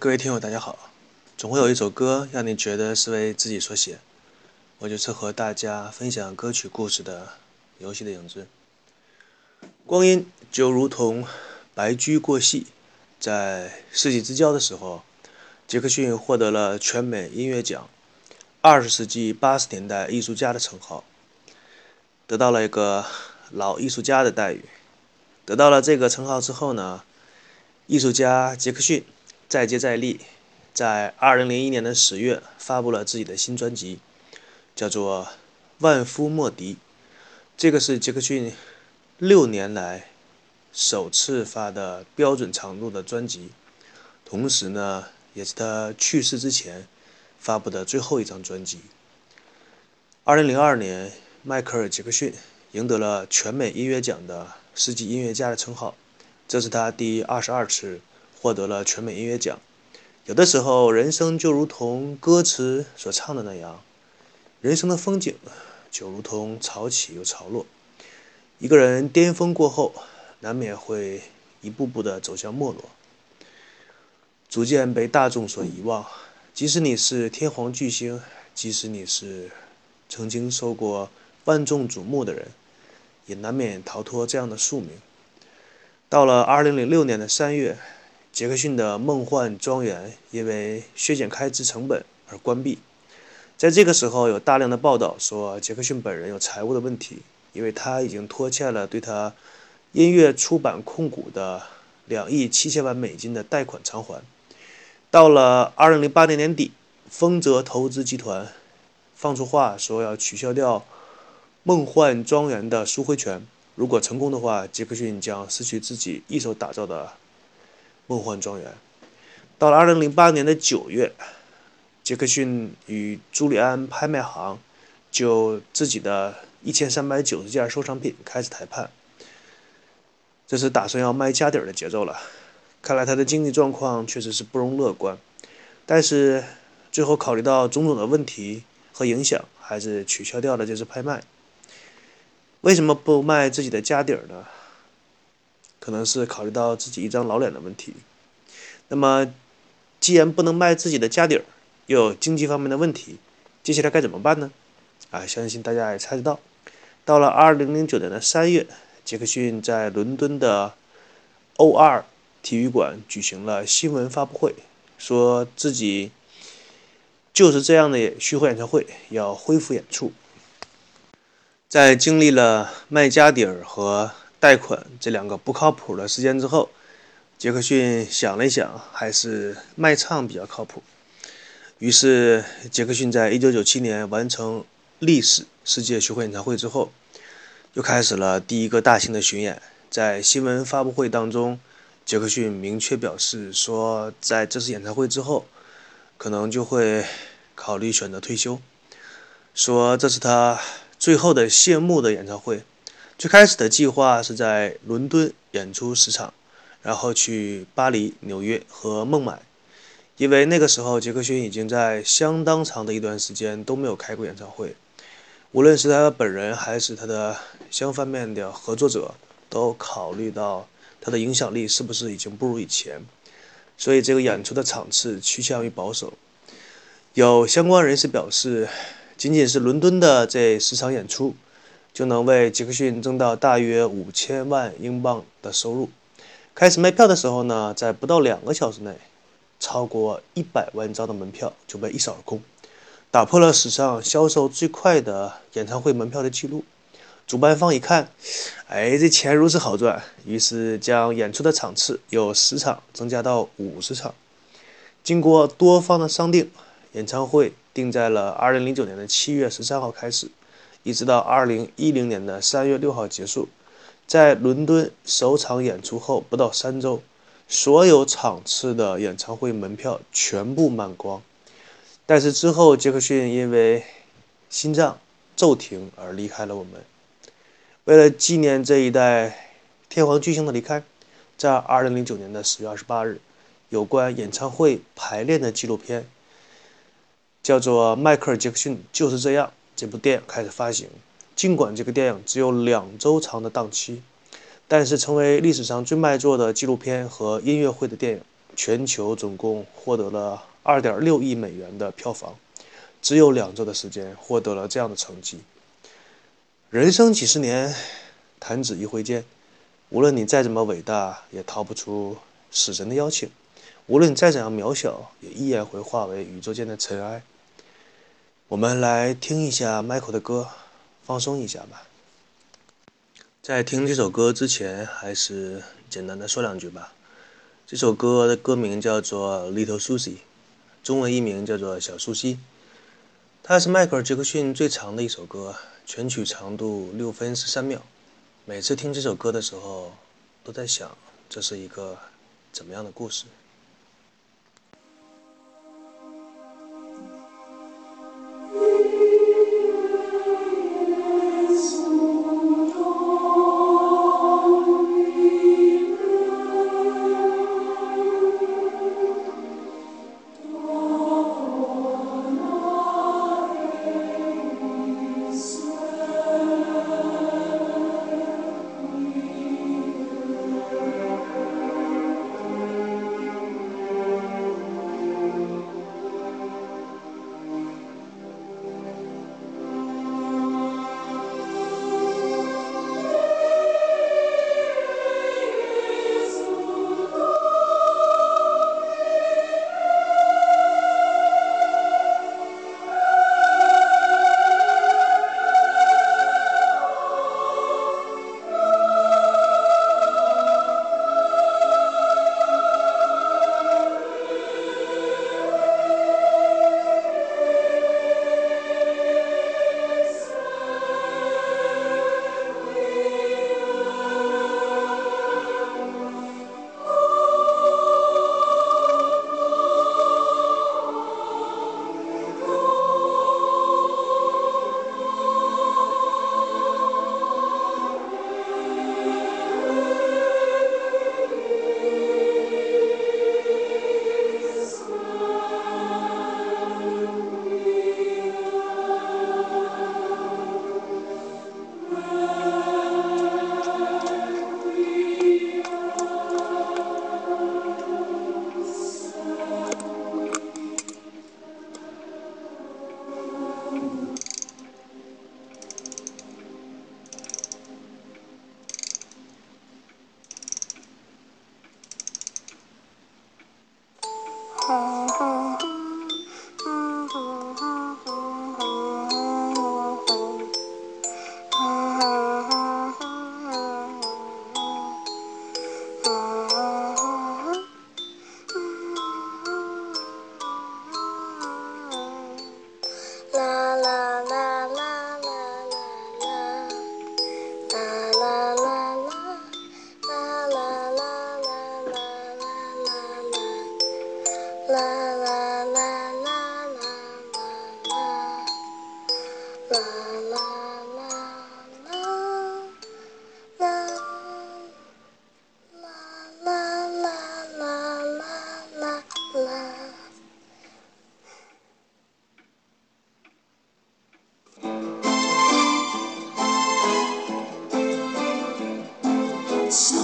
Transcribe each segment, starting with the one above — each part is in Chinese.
各位听友，大家好。总会有一首歌让你觉得是为自己所写，我就是和大家分享歌曲故事的游戏的影子。光阴就如同白驹过隙，在世纪之交的时候，杰克逊获得了全美音乐奖二十世纪八十年代艺术家的称号，得到了一个老艺术家的待遇。得到了这个称号之后呢，艺术家杰克逊。再接再厉，在二零零一年的十月发布了自己的新专辑，叫做《万夫莫敌》。这个是杰克逊六年来首次发的标准长度的专辑，同时呢，也是他去世之前发布的最后一张专辑。二零零二年，迈克尔·杰克逊赢得了全美音乐奖的世纪音乐家的称号，这是他第二十二次。获得了全美音乐奖。有的时候，人生就如同歌词所唱的那样，人生的风景就如同潮起又潮落。一个人巅峰过后，难免会一步步的走向没落，逐渐被大众所遗忘。即使你是天皇巨星，即使你是曾经受过万众瞩目的人，也难免逃脱这样的宿命。到了二零零六年的三月。杰克逊的梦幻庄园因为削减开支成本而关闭。在这个时候，有大量的报道说杰克逊本人有财务的问题，因为他已经拖欠了对他音乐出版控股的两亿七千万美金的贷款偿还。到了二零零八年年底，丰泽投资集团放出话说要取消掉梦幻庄园的赎回权，如果成功的话，杰克逊将失去自己一手打造的。梦幻庄园。到了二零零八年的九月，杰克逊与朱利安拍卖行就自己的一千三百九十件收藏品开始谈判，这是打算要卖家底儿的节奏了。看来他的经济状况确实是不容乐观，但是最后考虑到种种的问题和影响，还是取消掉了这次拍卖。为什么不卖自己的家底儿呢？可能是考虑到自己一张老脸的问题，那么既然不能卖自己的家底儿，又有经济方面的问题，接下来该怎么办呢？啊，相信大家也猜得到，到了二零零九年的三月，杰克逊在伦敦的 O2 体育馆举行了新闻发布会，说自己就是这样的巡回演唱会要恢复演出，在经历了卖家底儿和。贷款这两个不靠谱的时间之后，杰克逊想了一想，还是卖唱比较靠谱。于是，杰克逊在1997年完成历史世界巡回演唱会之后，又开始了第一个大型的巡演。在新闻发布会当中，杰克逊明确表示说，在这次演唱会之后，可能就会考虑选择退休，说这是他最后的谢幕的演唱会。最开始的计划是在伦敦演出十场，然后去巴黎、纽约和孟买，因为那个时候杰克逊已经在相当长的一段时间都没有开过演唱会，无论是他本人还是他的相方面的合作者，都考虑到他的影响力是不是已经不如以前，所以这个演出的场次趋向于保守。有相关人士表示，仅仅是伦敦的这十场演出。就能为杰克逊挣到大约五千万英镑的收入。开始卖票的时候呢，在不到两个小时内，超过一百万张的门票就被一扫而空，打破了史上销售最快的演唱会门票的记录。主办方一看，哎，这钱如此好赚，于是将演出的场次由十场增加到五十场。经过多方的商定，演唱会定在了二零零九年的七月十三号开始。一直到二零一零年的三月六号结束，在伦敦首场演出后不到三周，所有场次的演唱会门票全部卖光。但是之后，杰克逊因为心脏骤停而离开了我们。为了纪念这一代天皇巨星的离开，在二零零九年的十月二十八日，有关演唱会排练的纪录片，叫做《迈克尔·杰克逊就是这样》。这部电影开始发行，尽管这个电影只有两周长的档期，但是成为历史上最卖座的纪录片和音乐会的电影。全球总共获得了2.6亿美元的票房，只有两周的时间获得了这样的成绩。人生几十年，弹指一挥间，无论你再怎么伟大，也逃不出死神的邀请；无论你再怎样渺小，也依然会化为宇宙间的尘埃。我们来听一下 Michael 的歌，放松一下吧。在听这首歌之前，还是简单的说两句吧。这首歌的歌名叫做《Little Susie》，中文译名叫做《小苏西》。它是迈克尔·杰克逊最长的一首歌，全曲长度六分十三秒。每次听这首歌的时候，都在想这是一个怎么样的故事。It's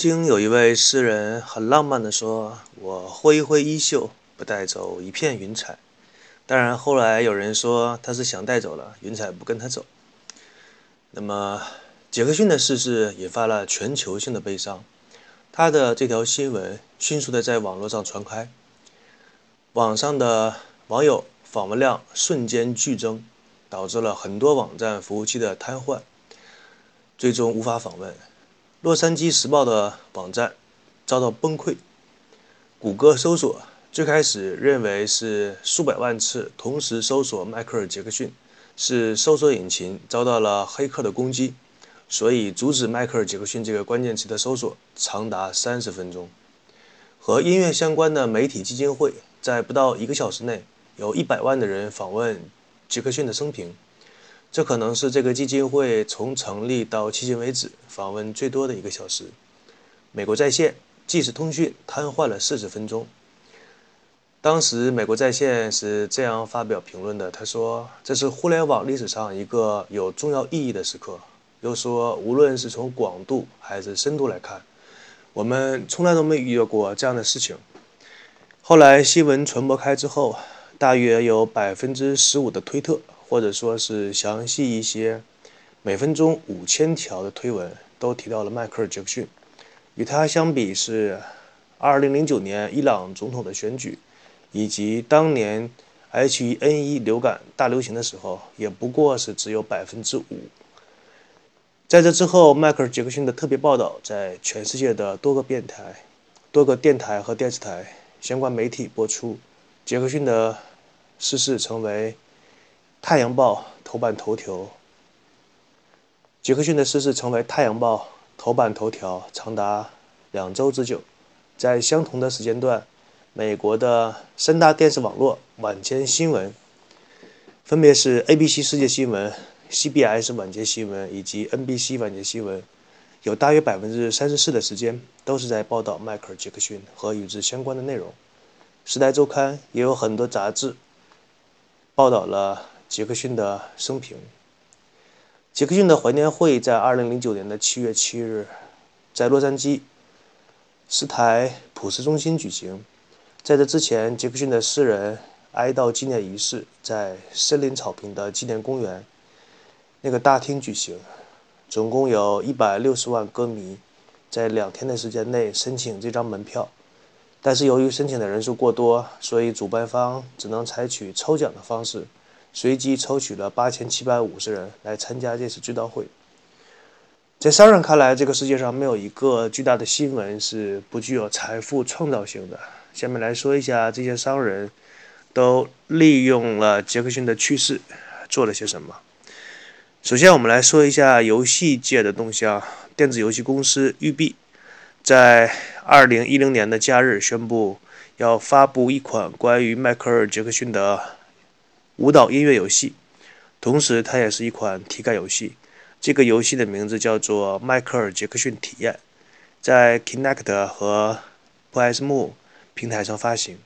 曾经有一位诗人很浪漫地说：“我挥一挥衣袖，不带走一片云彩。”当然，后来有人说他是想带走了云彩，不跟他走。那么，杰克逊的逝世引发了全球性的悲伤，他的这条新闻迅速的在网络上传开，网上的网友访问量瞬间剧增，导致了很多网站服务器的瘫痪，最终无法访问。洛杉矶时报的网站遭到崩溃。谷歌搜索最开始认为是数百万次同时搜索迈克尔·杰克逊，是搜索引擎遭到了黑客的攻击，所以阻止迈克尔·杰克逊这个关键词的搜索长达三十分钟。和音乐相关的媒体基金会在不到一个小时内有一百万的人访问杰克逊的生平。这可能是这个基金会从成立到迄今为止访问最多的一个小时。美国在线即时通讯瘫痪了四十分钟。当时美国在线是这样发表评论的：“他说，这是互联网历史上一个有重要意义的时刻。又说，无论是从广度还是深度来看，我们从来都没遇到过这样的事情。”后来新闻传播开之后，大约有百分之十五的推特。或者说是详细一些，每分钟五千条的推文都提到了迈克尔·杰克逊。与他相比，是2009年伊朗总统的选举，以及当年 H1N1 流感大流行的时候，也不过是只有百分之五。在这之后，迈克尔·杰克逊的特别报道在全世界的多个电台、多个电台和电视台相关媒体播出，杰克逊的逝世成为。《太阳报》头版头条，杰克逊的逝世成为《太阳报》头版头条长达两周之久。在相同的时间段，美国的三大电视网络晚间新闻，分别是 ABC 世界新闻、CBS 晚间新闻以及 NBC 晚间新闻，有大约百分之三十四的时间都是在报道迈克尔·杰克逊和与之相关的内容。《时代周刊》也有很多杂志报道了。杰克逊的生平。杰克逊的怀念会在二零零九年的七月七日，在洛杉矶斯台普斯中心举行。在这之前，杰克逊的私人哀悼纪念仪式在森林草坪的纪念公园那个大厅举行。总共有一百六十万歌迷在两天的时间内申请这张门票，但是由于申请的人数过多，所以主办方只能采取抽奖的方式。随机抽取了八千七百五十人来参加这次追悼会。在商人看来，这个世界上没有一个巨大的新闻是不具有财富创造性的。下面来说一下这些商人，都利用了杰克逊的去世做了些什么。首先，我们来说一下游戏界的动向。电子游戏公司育碧在二零一零年的假日宣布，要发布一款关于迈克尔·杰克逊的。舞蹈音乐游戏，同时它也是一款体感游戏。这个游戏的名字叫做《迈克尔·杰克逊体验》，在 Kinect 和 PS m o 平台上发行。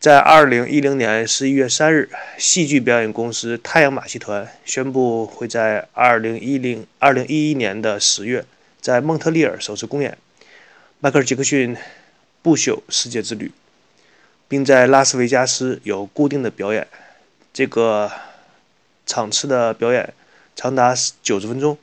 在2010年11月3日，戏剧表演公司太阳马戏团宣布会在2010 2011年的十月在蒙特利尔首次公演《迈克尔·杰克逊不朽世界之旅》，并在拉斯维加斯有固定的表演。这个场次的表演长达九十分钟，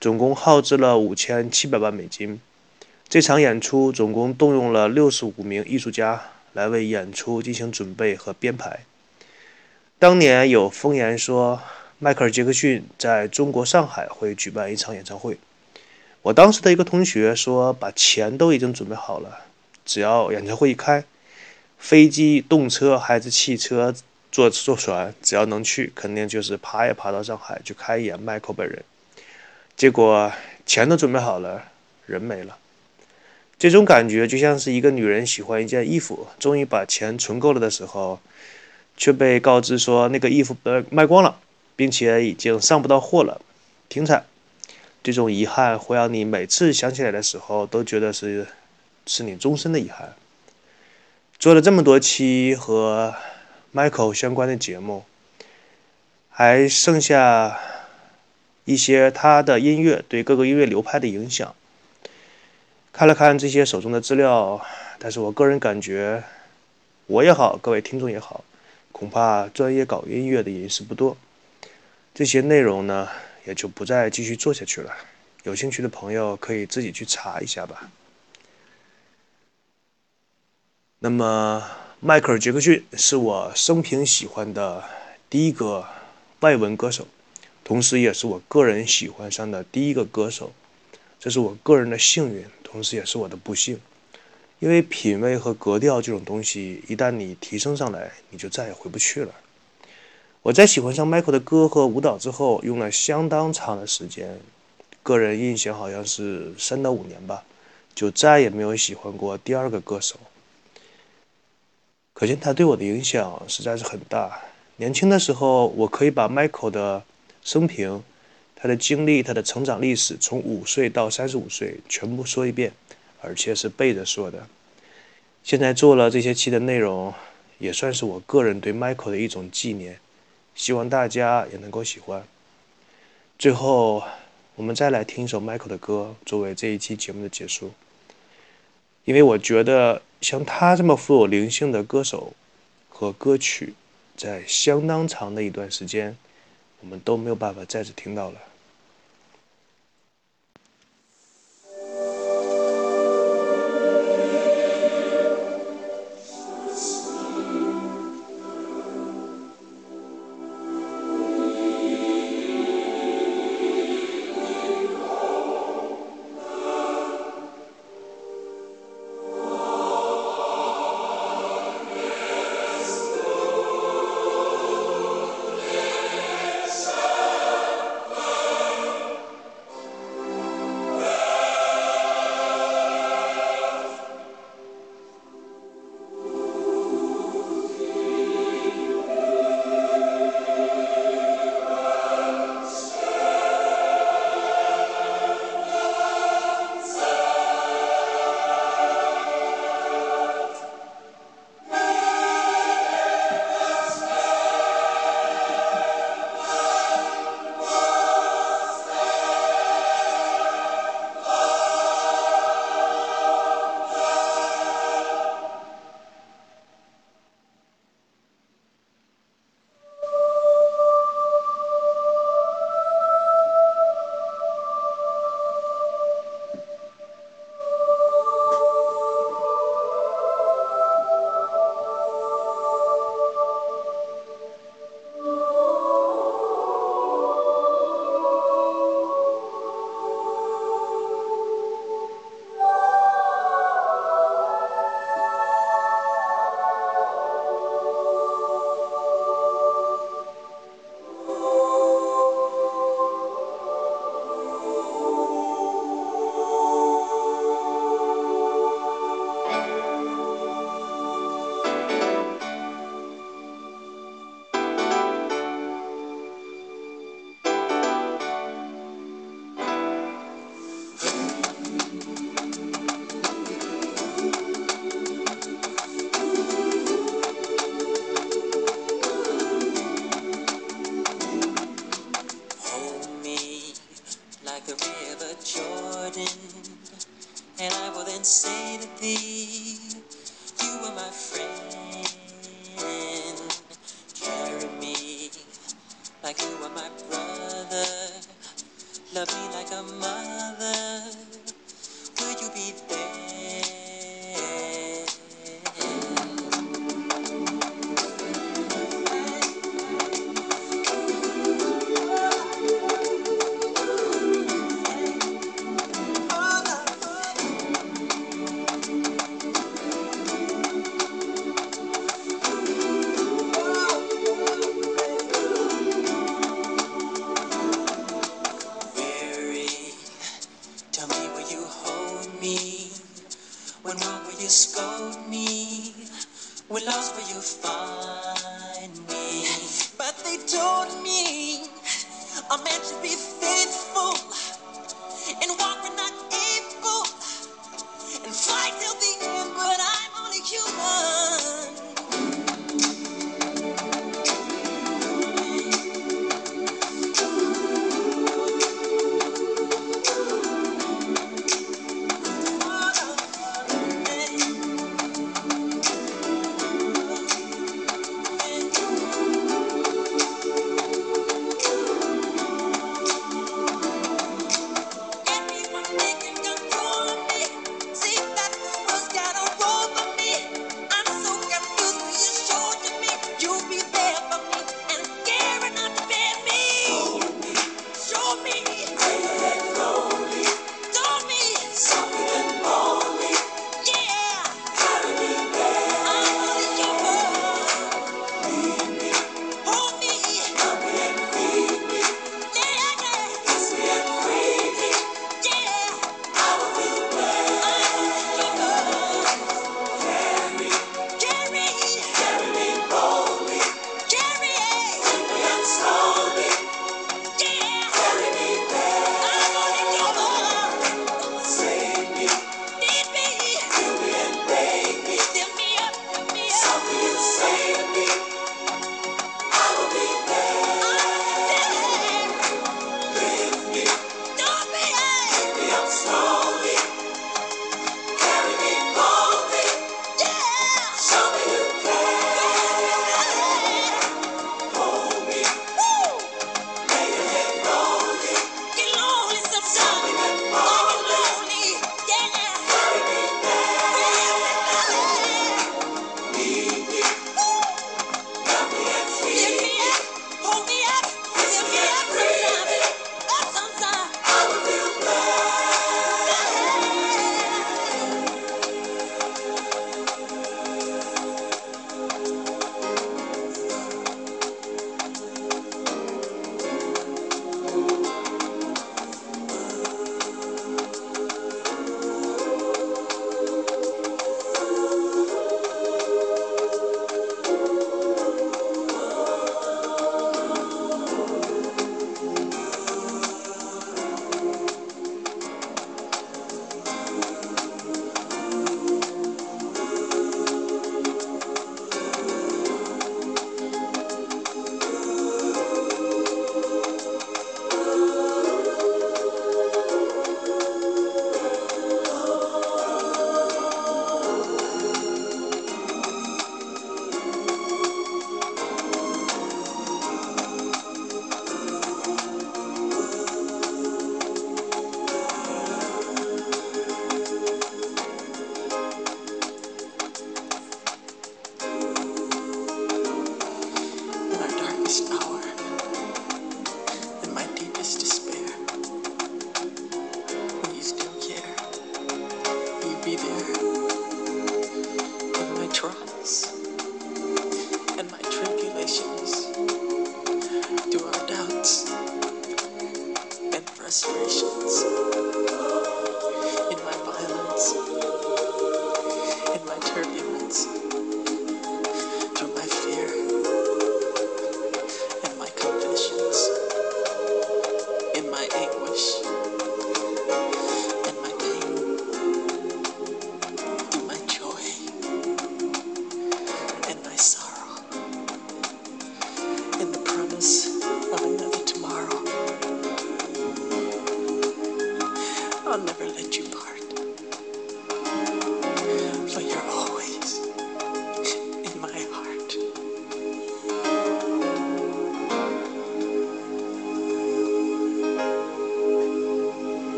总共耗资了五千七百万美金。这场演出总共动用了六十五名艺术家来为演出进行准备和编排。当年有风言说，迈克尔·杰克逊在中国上海会举办一场演唱会。我当时的一个同学说，把钱都已经准备好了，只要演唱会一开，飞机、动车还是汽车。坐坐船，只要能去，肯定就是爬也爬到上海去看一眼迈克本人。结果钱都准备好了，人没了。这种感觉就像是一个女人喜欢一件衣服，终于把钱存够了的时候，却被告知说那个衣服被卖光了，并且已经上不到货了，停产。这种遗憾会让你每次想起来的时候都觉得是是你终身的遗憾。做了这么多期和。Michael 相关的节目，还剩下一些他的音乐对各个音乐流派的影响。看了看这些手中的资料，但是我个人感觉，我也好，各位听众也好，恐怕专业搞音乐的也是不多。这些内容呢，也就不再继续做下去了。有兴趣的朋友可以自己去查一下吧。那么，迈克尔·杰克逊是我生平喜欢的第一个外文歌手，同时也是我个人喜欢上的第一个歌手。这是我个人的幸运，同时也是我的不幸。因为品味和格调这种东西，一旦你提升上来，你就再也回不去了。我在喜欢上迈克的歌和舞蹈之后，用了相当长的时间，个人印象好像是三到五年吧，就再也没有喜欢过第二个歌手。可见他对我的影响实在是很大。年轻的时候，我可以把 Michael 的生平、他的经历、他的成长历史，从五岁到三十五岁全部说一遍，而且是背着说的。现在做了这些期的内容，也算是我个人对 Michael 的一种纪念，希望大家也能够喜欢。最后，我们再来听一首 Michael 的歌，作为这一期节目的结束。因为我觉得，像他这么富有灵性的歌手和歌曲，在相当长的一段时间，我们都没有办法再次听到了。